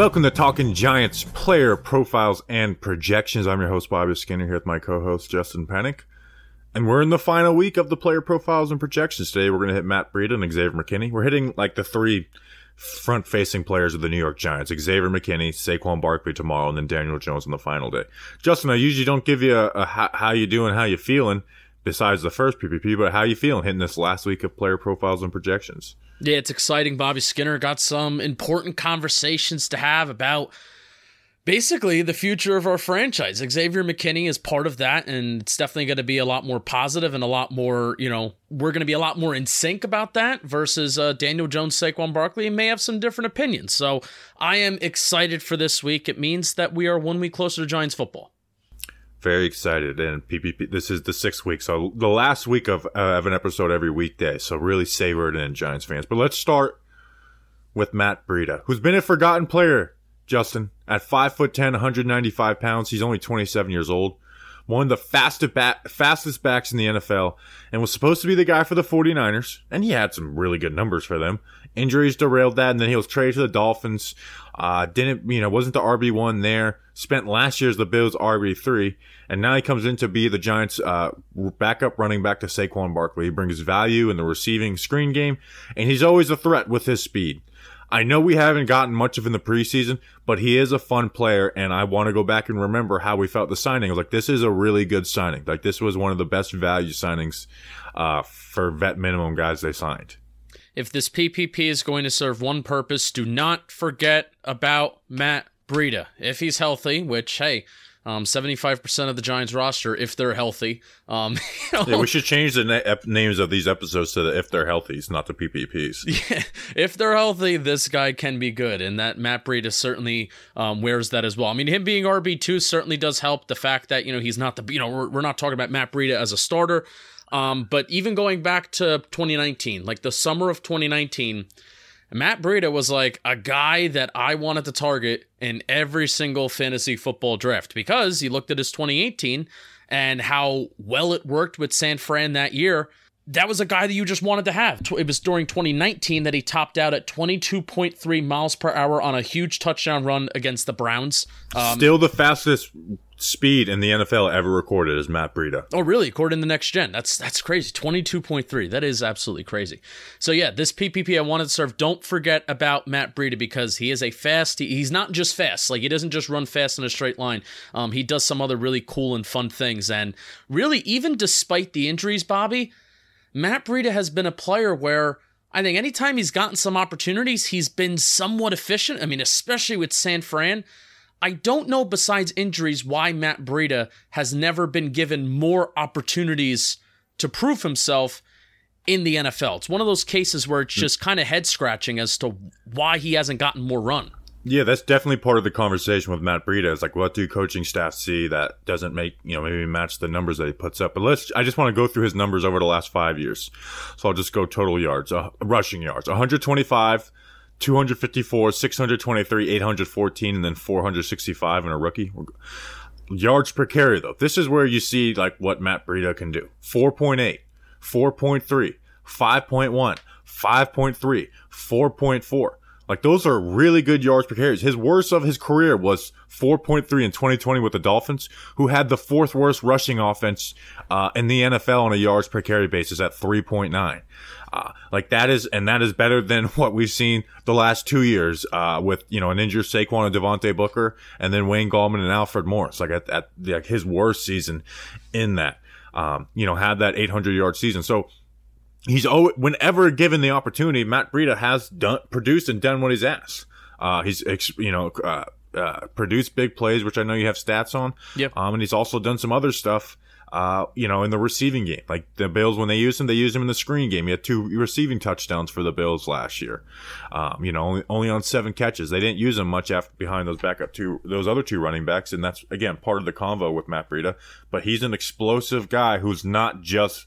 Welcome to Talking Giants player profiles and projections. I'm your host, Bobby Skinner, here with my co host, Justin Panic. And we're in the final week of the player profiles and projections. Today, we're going to hit Matt Breida and Xavier McKinney. We're hitting like the three front facing players of the New York Giants Xavier McKinney, Saquon Barkley tomorrow, and then Daniel Jones on the final day. Justin, I usually don't give you a, a how, how you doing, how you feeling, besides the first PPP, but how you feeling hitting this last week of player profiles and projections? Yeah, it's exciting. Bobby Skinner got some important conversations to have about basically the future of our franchise. Xavier McKinney is part of that, and it's definitely going to be a lot more positive and a lot more, you know, we're going to be a lot more in sync about that versus uh, Daniel Jones, Saquon Barkley may have some different opinions. So I am excited for this week. It means that we are one week closer to Giants football. Very excited, and PPP. This is the sixth week, so the last week of uh, of an episode every weekday. So really savor it in, Giants fans. But let's start with Matt Breida, who's been a forgotten player. Justin at five foot ten, 195 pounds. He's only 27 years old. One of the fastest back, fastest backs in the NFL, and was supposed to be the guy for the 49ers. And he had some really good numbers for them. Injuries derailed that, and then he was traded to the Dolphins. Uh, didn't, you know, wasn't the RB1 there. Spent last year as the Bills RB3, and now he comes in to be the Giants' uh, backup running back to Saquon Barkley. He brings value in the receiving screen game, and he's always a threat with his speed. I know we haven't gotten much of in the preseason, but he is a fun player, and I want to go back and remember how we felt the signing. I was like, this is a really good signing. Like this was one of the best value signings uh, for vet minimum guys they signed if this PPP is going to serve one purpose, do not forget about Matt Breida. If he's healthy, which, hey, um, 75% of the Giants roster, if they're healthy. Um, you know, yeah, we should change the na- names of these episodes to the if they're healthy, not the PPPs. Yeah, if they're healthy, this guy can be good. And that Matt Breida certainly um, wears that as well. I mean, him being RB2 certainly does help. The fact that, you know, he's not the, you know, we're, we're not talking about Matt Breida as a starter. Um, but even going back to 2019, like the summer of 2019, Matt Breida was like a guy that I wanted to target in every single fantasy football draft because he looked at his 2018 and how well it worked with San Fran that year. That was a guy that you just wanted to have. It was during 2019 that he topped out at 22.3 miles per hour on a huge touchdown run against the Browns. Um, Still the fastest speed in the NFL ever recorded is Matt Breida. Oh, really? According to the next gen. That's that's crazy. 22.3. That is absolutely crazy. So yeah, this PPP I wanted to serve. Don't forget about Matt Breida because he is a fast, he, he's not just fast. Like he doesn't just run fast in a straight line. Um, he does some other really cool and fun things. And really, even despite the injuries, Bobby, Matt Breida has been a player where I think anytime he's gotten some opportunities, he's been somewhat efficient. I mean, especially with San Fran. I don't know, besides injuries, why Matt Breida has never been given more opportunities to prove himself in the NFL. It's one of those cases where it's just kind of head scratching as to why he hasn't gotten more run. Yeah, that's definitely part of the conversation with Matt Breida. It's like, what do coaching staff see that doesn't make, you know, maybe match the numbers that he puts up? But let's, I just want to go through his numbers over the last five years. So I'll just go total yards, uh, rushing yards, 125, 254, 623, 814, and then 465 in a rookie. Yards per carry, though. This is where you see like what Matt Breida can do. 4.8, 4.3, 5.1, 5.3, 4.4. Like those are really good yards per carry. His worst of his career was 4.3 in 2020 with the Dolphins, who had the fourth worst rushing offense uh, in the NFL on a yards per carry basis at 3.9. Uh, like that is, and that is better than what we've seen the last two years uh, with you know an injured Saquon and Devontae Booker, and then Wayne Gallman and Alfred Morris. Like at, at like his worst season in that, um, you know, had that 800 yard season. So he's always, whenever given the opportunity, Matt Breida has done, produced and done what he's asked. Uh, he's, you know, uh, uh, produced big plays, which I know you have stats on. Yep. Um, and he's also done some other stuff, uh, you know, in the receiving game. Like the Bills, when they used him, they used him in the screen game. He had two receiving touchdowns for the Bills last year. Um, you know, only, only on seven catches. They didn't use him much after behind those backup two, those other two running backs. And that's, again, part of the convo with Matt Breida. But he's an explosive guy who's not just,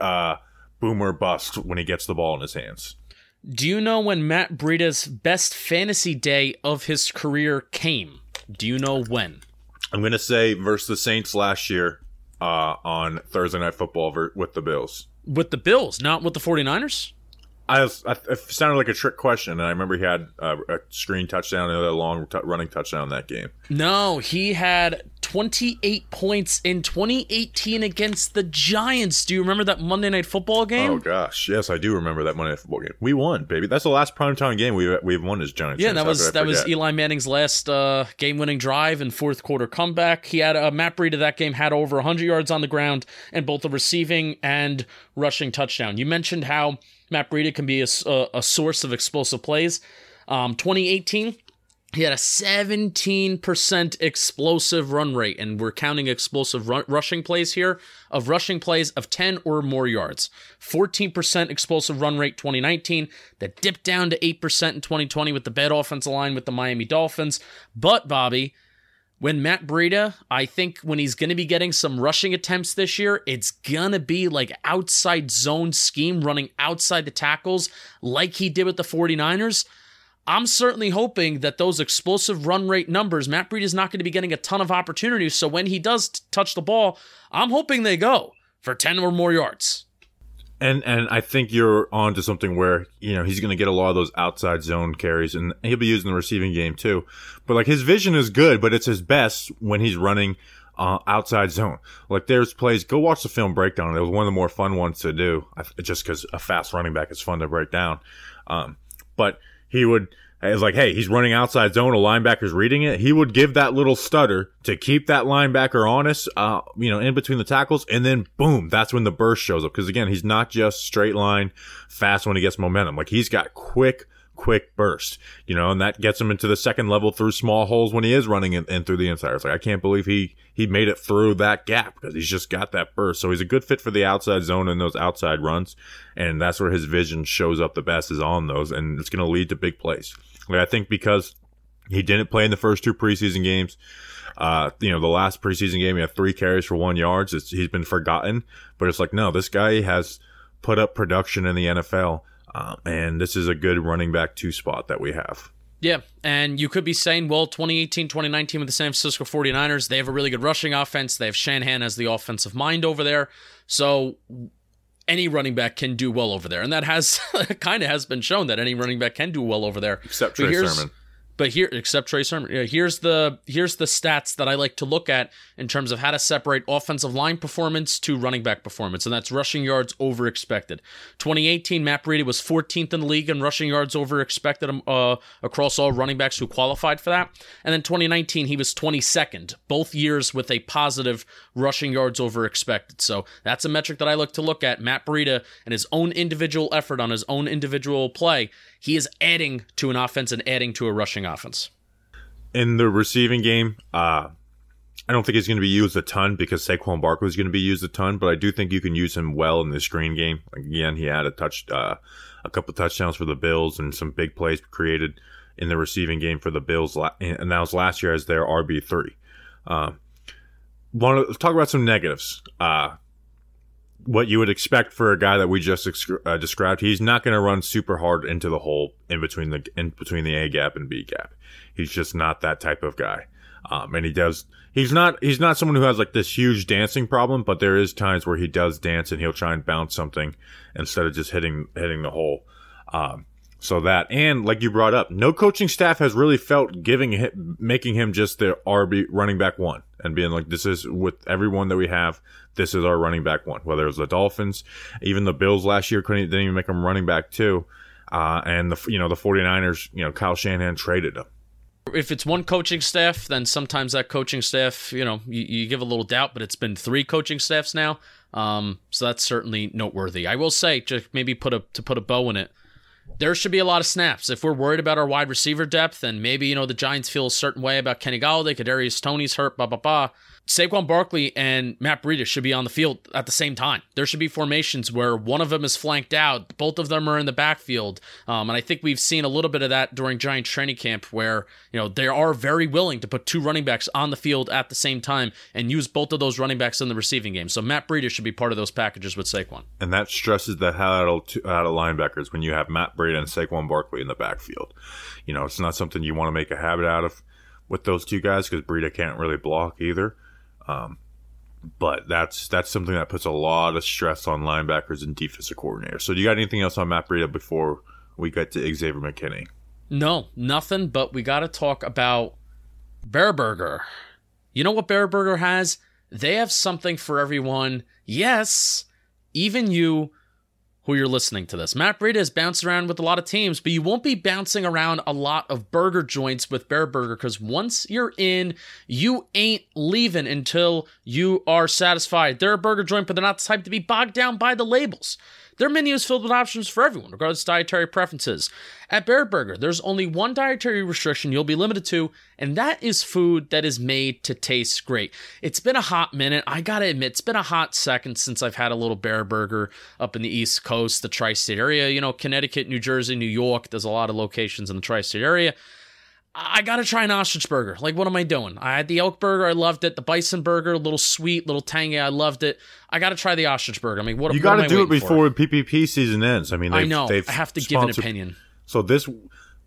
uh, boomer bust when he gets the ball in his hands. Do you know when Matt Breida's best fantasy day of his career came? Do you know when? I'm going to say versus the Saints last year uh, on Thursday Night Football ver- with the Bills. With the Bills, not with the 49ers? I, was, I it sounded like a trick question, and I remember he had a, a screen touchdown and a long t- running touchdown in that game. No, he had 28 points in 2018 against the Giants. Do you remember that Monday Night Football game? Oh gosh, yes, I do remember that Monday Night Football game. We won, baby. That's the last primetime game we we've won as Giants. Yeah, that was that was Eli Manning's last uh, game-winning drive and fourth quarter comeback. He had uh, Matt Breida that game had over 100 yards on the ground and both the receiving and rushing touchdown. You mentioned how Matt Breida can be a, a source of explosive plays. Um, 2018, he had a 17% explosive run rate, and we're counting explosive run- rushing plays here of rushing plays of 10 or more yards. 14% explosive run rate 2019, that dipped down to 8% in 2020 with the bad offensive line with the Miami Dolphins. But, Bobby, when Matt Breida, I think when he's going to be getting some rushing attempts this year, it's going to be like outside zone scheme running outside the tackles like he did with the 49ers. I'm certainly hoping that those explosive run rate numbers, Matt Breida is not going to be getting a ton of opportunities. So when he does t- touch the ball, I'm hoping they go for 10 or more yards. And and I think you're on to something where you know he's going to get a lot of those outside zone carries, and he'll be using the receiving game too. But like his vision is good, but it's his best when he's running uh, outside zone. Like there's plays. Go watch the film breakdown. It was one of the more fun ones to do, just because a fast running back is fun to break down. Um, but he would it's like, hey, he's running outside zone. A linebacker's reading it. He would give that little stutter to keep that linebacker honest, uh, you know, in between the tackles. And then boom, that's when the burst shows up. Cause again, he's not just straight line fast when he gets momentum. Like he's got quick, quick burst, you know, and that gets him into the second level through small holes when he is running in, in through the inside. It's like, I can't believe he, he made it through that gap because he's just got that burst. So he's a good fit for the outside zone and those outside runs. And that's where his vision shows up the best is on those. And it's going to lead to big plays. Like I think because he didn't play in the first two preseason games. Uh, you know, the last preseason game, he had three carries for one yards. It's, he's been forgotten, but it's like, no, this guy has put up production in the NFL. Uh, and this is a good running back two spot that we have. Yeah, and you could be saying, well, 2018, 2019 with the San Francisco 49ers, they have a really good rushing offense. They have Shanahan as the offensive mind over there. So any running back can do well over there, and that has kind of has been shown that any running back can do well over there. Except Trey Sermon. But here, except Trey Sermon, here's the here's the stats that I like to look at in terms of how to separate offensive line performance to running back performance, and that's rushing yards over expected. 2018, Matt Breida was 14th in the league in rushing yards over expected um, uh, across all running backs who qualified for that, and then 2019 he was 22nd, both years with a positive rushing yards over expected. So that's a metric that I look to look at. Matt Breida and his own individual effort on his own individual play he is adding to an offense and adding to a rushing offense. In the receiving game, uh, I don't think he's going to be used a ton because Saquon Barkley is going to be used a ton, but I do think you can use him well in the screen game. Again, he had a touch, uh, a couple touchdowns for the Bills and some big plays created in the receiving game for the Bills, and that was last year as their RB three. Uh, want to talk about some negatives. Uh, what you would expect for a guy that we just uh, described. He's not going to run super hard into the hole in between the in between the A gap and B gap. He's just not that type of guy. Um, and he does. He's not. He's not someone who has like this huge dancing problem. But there is times where he does dance and he'll try and bounce something instead of just hitting hitting the hole. Um, so that and like you brought up, no coaching staff has really felt giving him, making him just the RB running back one and being like, this is with everyone that we have. This is our running back one. Whether it was the Dolphins, even the Bills last year couldn't didn't even make him running back two, uh, and the you know the 49ers, you know Kyle Shanahan traded him. If it's one coaching staff, then sometimes that coaching staff, you know, you, you give a little doubt, but it's been three coaching staffs now. Um, so that's certainly noteworthy. I will say, just maybe put a to put a bow in it there should be a lot of snaps. If we're worried about our wide receiver depth, and maybe you know the Giants feel a certain way about Kenny Golladay, Kadarius Toney's hurt, blah blah blah. Saquon Barkley and Matt Breida should be on the field at the same time. There should be formations where one of them is flanked out, both of them are in the backfield, um, and I think we've seen a little bit of that during Giants training camp, where you know they are very willing to put two running backs on the field at the same time and use both of those running backs in the receiving game. So Matt Breida should be part of those packages with Saquon. And that stresses the hell out of, out of linebackers when you have Matt Breida and Saquon Barkley in the backfield. You know, it's not something you want to make a habit out of with those two guys because Breida can't really block either. Um, but that's that's something that puts a lot of stress on linebackers and defensive coordinators. So, do you got anything else on Matt Breida before we get to Xavier McKinney? No, nothing. But we got to talk about Bareburger. You know what Bareburger has? They have something for everyone. Yes, even you who you're listening to this. Matt Breida has bounced around with a lot of teams, but you won't be bouncing around a lot of burger joints with Bareburger because once you're in, you ain't leaving until you are satisfied. They're a burger joint, but they're not the type to be bogged down by the labels. Their menu is filled with options for everyone, regardless of dietary preferences. At Bareburger, there's only one dietary restriction you'll be limited to, and that is food that is made to taste great. It's been a hot minute. I gotta admit, it's been a hot second since I've had a little Bareburger up in the East Coast, the tri state area. You know, Connecticut, New Jersey, New York. There's a lot of locations in the tri state area. I gotta try an ostrich burger. Like, what am I doing? I had the elk burger, I loved it. The bison burger, a little sweet, little tangy, I loved it. I gotta try the ostrich burger. I mean, what? You got to do it before for? PPP season ends. I mean, I know. I have to give an opinion. So this,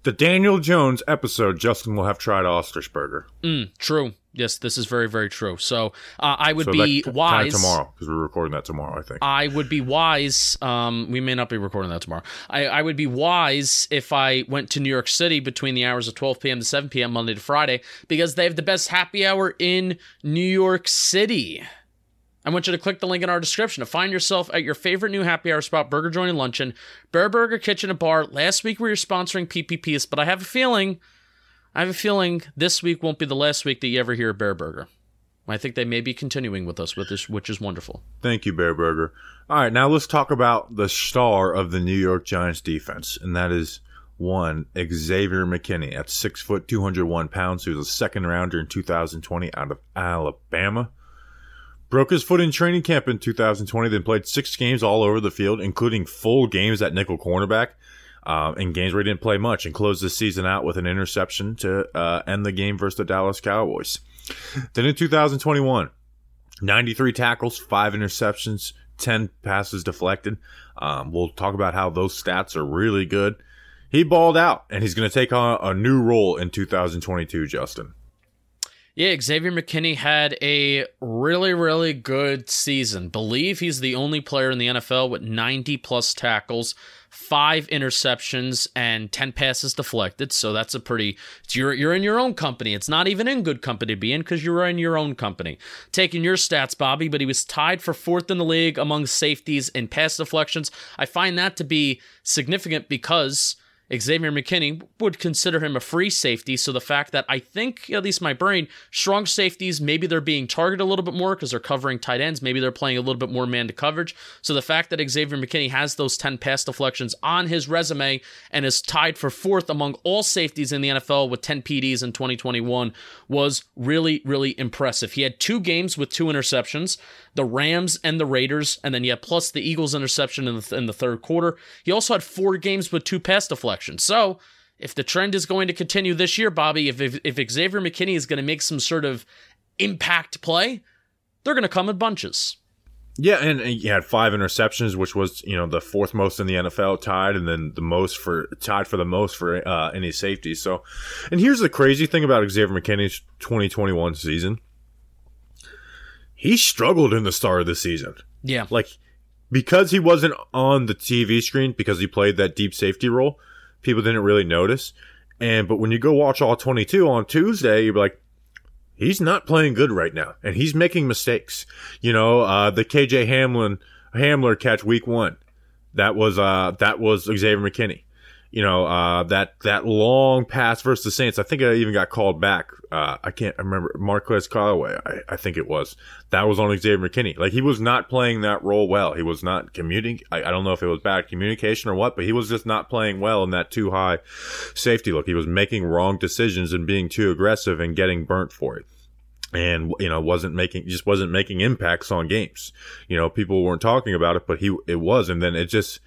the Daniel Jones episode, Justin will have tried ostrich burger. Mm, true. Yes, this is very, very true. So uh, I would so be wise tomorrow because we're recording that tomorrow. I think I would be wise. Um, we may not be recording that tomorrow. I, I would be wise if I went to New York City between the hours of 12 p.m. to 7 p.m. Monday to Friday because they have the best happy hour in New York City. I want you to click the link in our description to find yourself at your favorite new happy hour spot, Burger Joint and Luncheon, Bareburger Kitchen and Bar. Last week we were sponsoring PPPs, but I have a feeling I have a feeling this week won't be the last week that you ever hear Bareburger. I think they may be continuing with us with this, which is wonderful. Thank you, Bareburger. All right, now let's talk about the star of the New York Giants defense, and that is one Xavier McKinney at six foot, two hundred one pounds. He was a second rounder in 2020 out of Alabama. Broke his foot in training camp in 2020, then played six games all over the field, including full games at nickel cornerback uh, in games where he didn't play much and closed the season out with an interception to uh, end the game versus the Dallas Cowboys. then in 2021, 93 tackles, five interceptions, 10 passes deflected. Um, we'll talk about how those stats are really good. He balled out, and he's going to take on a new role in 2022, Justin. Yeah, Xavier McKinney had a really, really good season. Believe he's the only player in the NFL with 90 plus tackles, five interceptions, and 10 passes deflected. So that's a pretty. You're you're in your own company. It's not even in good company to be in because you're in your own company. Taking your stats, Bobby, but he was tied for fourth in the league among safeties in pass deflections. I find that to be significant because Xavier McKinney would consider him a free safety. So the fact that I think, at least my brain, strong safeties, maybe they're being targeted a little bit more because they're covering tight ends. Maybe they're playing a little bit more man to coverage. So the fact that Xavier McKinney has those 10 pass deflections on his resume and is tied for fourth among all safeties in the NFL with 10 PDs in 2021 was really, really impressive. He had two games with two interceptions the Rams and the Raiders, and then yeah, plus the Eagles interception in the, in the third quarter. He also had four games with two pass deflections. So if the trend is going to continue this year, Bobby, if if, if Xavier McKinney is going to make some sort of impact play, they're going to come in bunches. Yeah, and, he had five interceptions, which was you know the fourth most in the NFL, tied, and then the most for tied for the most for uh, any safety. So, and here's the crazy thing about Xavier McKinney's 2021 season he struggled in the start of the season. Yeah. Like because he wasn't on the TV screen because he played that deep safety role, people didn't really notice. And but when you go watch all 22 on Tuesday, you're like he's not playing good right now and he's making mistakes. You know, uh the KJ Hamlin Hamler catch week 1. That was uh that was Xavier McKinney you know, uh, that that long pass versus the Saints. I think I even got called back. Uh, I can't remember Marquez Callaway. I, I, think it was that was on Xavier McKinney. Like he was not playing that role well. He was not commuting. I, I, don't know if it was bad communication or what, but he was just not playing well in that too high safety look. He was making wrong decisions and being too aggressive and getting burnt for it and you know wasn't making just wasn't making impacts on games you know people weren't talking about it but he it was and then it just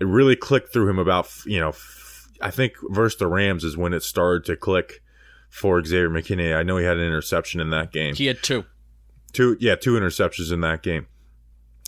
it really clicked through him about you know I think versus the Rams is when it started to click for Xavier McKinney. I know he had an interception in that game. He had two. Two yeah, two interceptions in that game.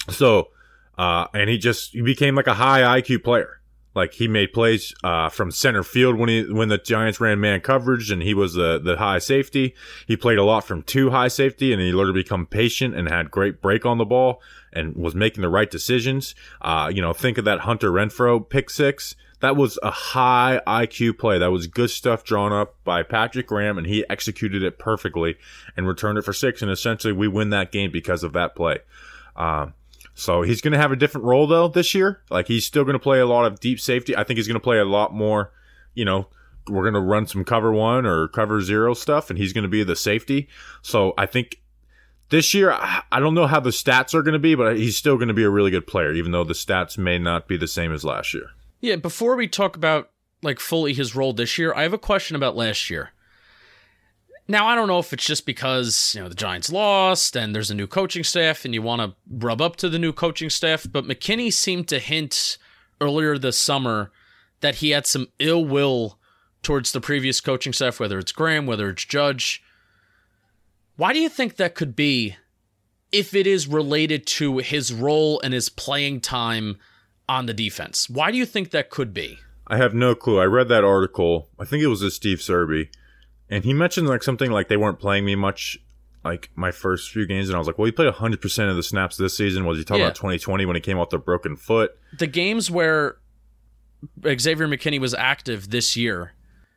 So uh and he just he became like a high IQ player. Like he made plays uh, from center field when he when the Giants ran man coverage and he was the the high safety. He played a lot from two high safety and he learned to become patient and had great break on the ball and was making the right decisions. Uh, you know, think of that Hunter Renfrow pick six. That was a high IQ play. That was good stuff drawn up by Patrick Graham, and he executed it perfectly and returned it for six. And essentially, we win that game because of that play. Um, so he's going to have a different role though this year. Like he's still going to play a lot of deep safety. I think he's going to play a lot more. You know, we're going to run some cover one or cover zero stuff, and he's going to be the safety. So I think this year, I don't know how the stats are going to be, but he's still going to be a really good player, even though the stats may not be the same as last year. Yeah, before we talk about like fully his role this year, I have a question about last year. Now, I don't know if it's just because, you know, the Giants lost and there's a new coaching staff and you want to rub up to the new coaching staff, but McKinney seemed to hint earlier this summer that he had some ill will towards the previous coaching staff, whether it's Graham, whether it's Judge. Why do you think that could be if it is related to his role and his playing time on the defense? Why do you think that could be? I have no clue. I read that article. I think it was a Steve Serby and he mentioned like something like they weren't playing me much like my first few games, and I was like, well, he played 100% of the snaps this season. Was he talking yeah. about 2020 when he came off the broken foot? The games where Xavier McKinney was active this year,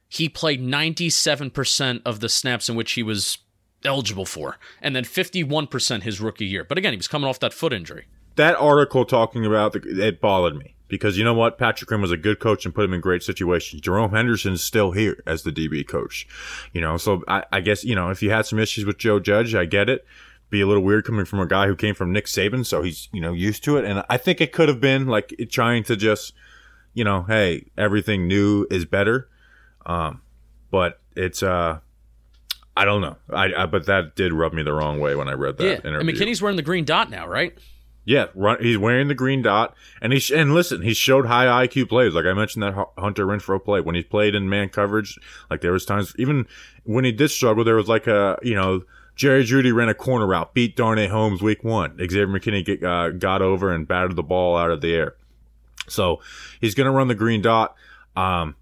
he played 97% of the snaps in which he was eligible for, and then 51% his rookie year. But again, he was coming off that foot injury. That article talking about the, it bothered me because you know what? Patrick Graham was a good coach and put him in great situations. Jerome Henderson's still here as the DB coach. You know, so I, I guess, you know, if you had some issues with Joe Judge, I get it. Be a little weird coming from a guy who came from Nick Saban, so he's, you know, used to it. And I think it could have been like trying to just, you know, hey, everything new is better. Um, but it's, uh, I don't know. I, I, but that did rub me the wrong way when I read that yeah. interview. And McKinney's wearing the green dot now, right? Yeah, run, he's wearing the green dot, and he and listen, he showed high IQ plays. Like I mentioned that Hunter Renfrow play when he played in man coverage. Like there was times, even when he did struggle, there was like a you know Jerry Jeudy ran a corner route, beat Darnay Holmes week one. Xavier McKinney get, uh, got over and batted the ball out of the air. So he's going to run the green dot. Um,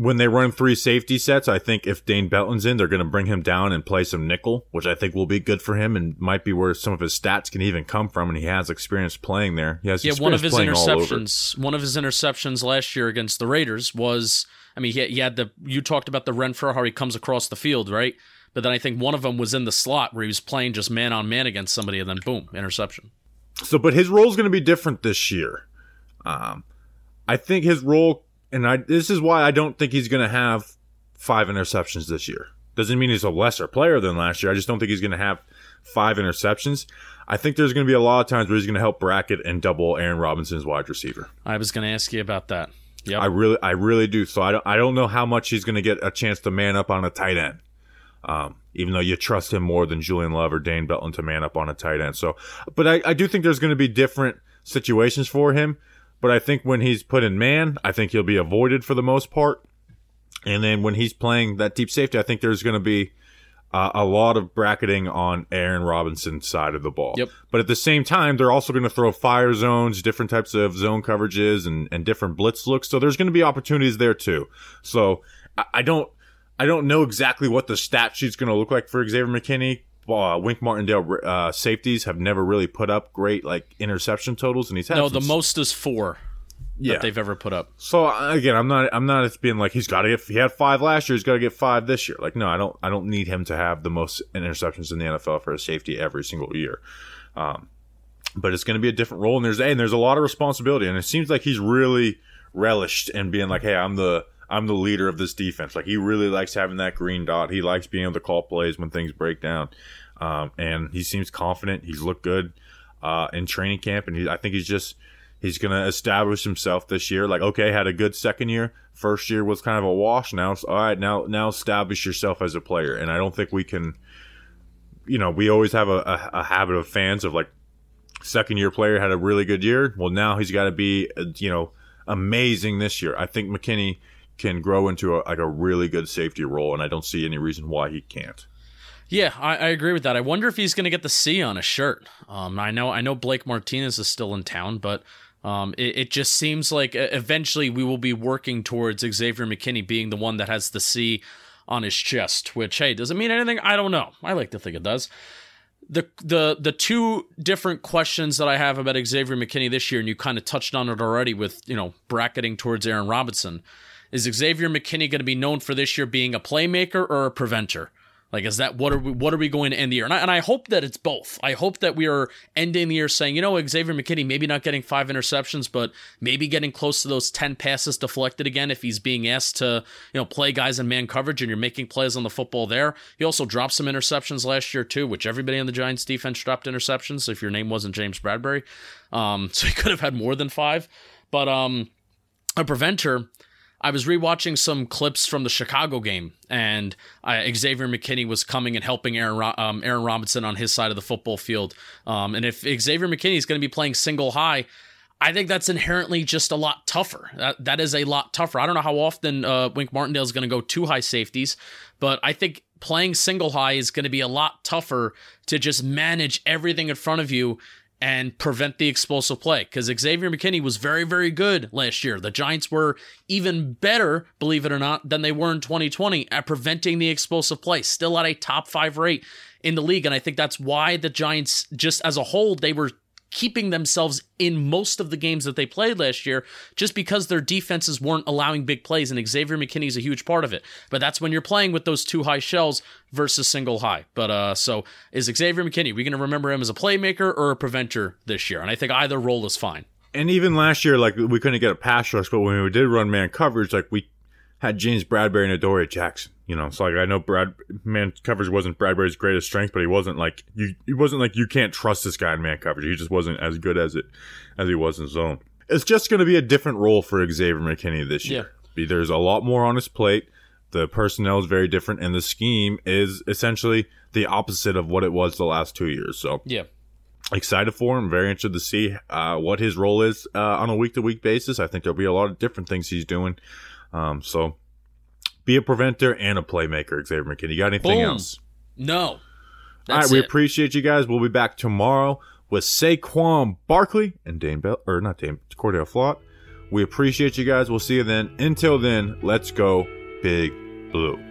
when they run three safety sets, I think if Dane Belton's in, they're going to bring him down and play some nickel, which I think will be good for him and might be where some of his stats can even come from. And he has experience playing there. He has yeah. One of his interceptions, one of his interceptions last year against the Raiders was, I mean, he, he had the you talked about the Renfrow how he comes across the field, right? But then I think one of them was in the slot where he was playing just man on man against somebody, and then boom, interception. So, but his role is going to be different this year. Um, I think his role and I this is why I don't think he's going to have five interceptions this year. Doesn't mean he's a lesser player than last year. I just don't think he's going to have five interceptions. I think there's going to be a lot of times where he's going to help bracket and double Aaron Robinson's wide receiver. I was going to ask you about that. Yeah, I really, I really do. So I don't, I don't know how much he's going to get a chance to man up on a tight end. Um, even though you trust him more than Julian Love or Dane Belton to man up on a tight end. So, but I, I do think there's going to be different situations for him. But I think when he's put in man, I think he'll be avoided for the most part. And then when he's playing that deep safety, I think there's going to be uh, a lot of bracketing on Aaron Robinson's side of the ball. Yep. But at the same time, they're also going to throw fire zones, different types of zone coverages, and, and different blitz looks. So there's going to be opportunities there too. So I, I don't. I don't know exactly what the stat sheet's going to look like for Xavier McKinney uh, Wink Martindale uh, safeties have never really put up great like interception totals, and he's had no. The most is four. Yeah. that they've ever put up. So again, I'm not. I'm not being like he's got to get. He had five last year. He's got to get five this year. Like no, I don't. I don't need him to have the most interceptions in the NFL for a safety every single year. Um, but it's going to be a different role, and there's and there's a lot of responsibility, and it seems like he's really relished in being like, hey, I'm the I'm the leader of this defense. Like he really likes having that green dot. He likes being able to call plays when things break down. Um, and he seems confident. He's looked good uh, in training camp, and he, I think he's just he's to establish himself this year. Like, okay, had a good second year. First year was kind of a wash. Now all right. Now, now establish yourself as a player. And I don't think we can. You know, we always have a, a, a habit of fans of like second year player had a really good year. Well, now he's got to be you know amazing this year. I think McKinney can grow into a, like a really good safety role, and I don't see any reason why he can't. Yeah, I, I, agree with that. I wonder if he's going to get the C on a shirt. Um, I know I know Blake Martinez is still in town, but Um, it, it, just seems like eventually we will be working towards Xavier McKinney being the one that has the C on his chest. Which hey, does it mean anything? I don't know. I like to think it does. The the the two different questions that I have about Xavier McKinney this year, and you kind of touched on it already with you know bracketing towards Aaron Robinson. Is Xavier McKinney going to be known for this year being a playmaker or a preventer? Like, is that what are we what are we going to end the year? And I, and I hope that it's both. I hope that we are ending the year saying, you know, Xavier McKinney maybe not getting five interceptions, but maybe getting close to those ten passes deflected again if he's being asked to, you know, play guys in man coverage and you're making plays on the football there. He also dropped some interceptions last year too, which everybody on the Giants defense dropped interceptions. If your name wasn't James Bradberry, um, so he could have had more than five. But um, a preventer I was rewatching some clips from the Chicago game, and uh, Xavier McKinney was coming and helping Aaron um, Aaron Robinson on his side of the football field. Um, and if Xavier McKinney is going to be playing single high, I think that's inherently just a lot tougher. That that is a lot tougher. I don't know how often uh, Wink Martindale is going to go two high safeties, but I think playing single high is going to be a lot tougher to just manage everything in front of you and prevent the explosive play because Xavier McKinney was very, very good last year. The Giants were even better, believe it or not, than they were in 2020 at preventing the explosive play, still at a top five rate in the league. And I think that's why the Giants, just as a whole, they were keeping themselves in most of the games that they played last year just because their defenses weren't allowing big plays and Xavier McKinney is a huge part of it. But that's when you're playing with those two high shells versus single high. But uh so is Xavier McKinney, we going to remember him as a playmaker or a preventer this year? And I think either role is fine. And even last year like we couldn't get a pass rush, but when we did run man coverage like we had James Bradberry and Adoree Jackson. You know, so like I know Brad man coverage wasn't Bradberry's greatest strength, but he wasn't like you. He wasn't like you can't trust this guy in man coverage. He just wasn't as good as it as he was in zone. It's just going to be a different role for Xavier McKinney this year. Yeah. There's a lot more on his plate. The personnel is very different, and the scheme is essentially the opposite of what it was the last two years. So yeah, excited for him. Very interested to see uh, what his role is uh, on a week to week basis. I think there'll be a lot of different things he's doing. Um, so be a preventer and a playmaker, Xavier McKinney. You got anything Boom. else? No. All right, we appreciate you guys. We'll be back tomorrow with Saquon Barkley and Dane Bell, or not Dane, Cordell Flott. We appreciate you guys. We'll see you then. Until then, let's go, Big Blue.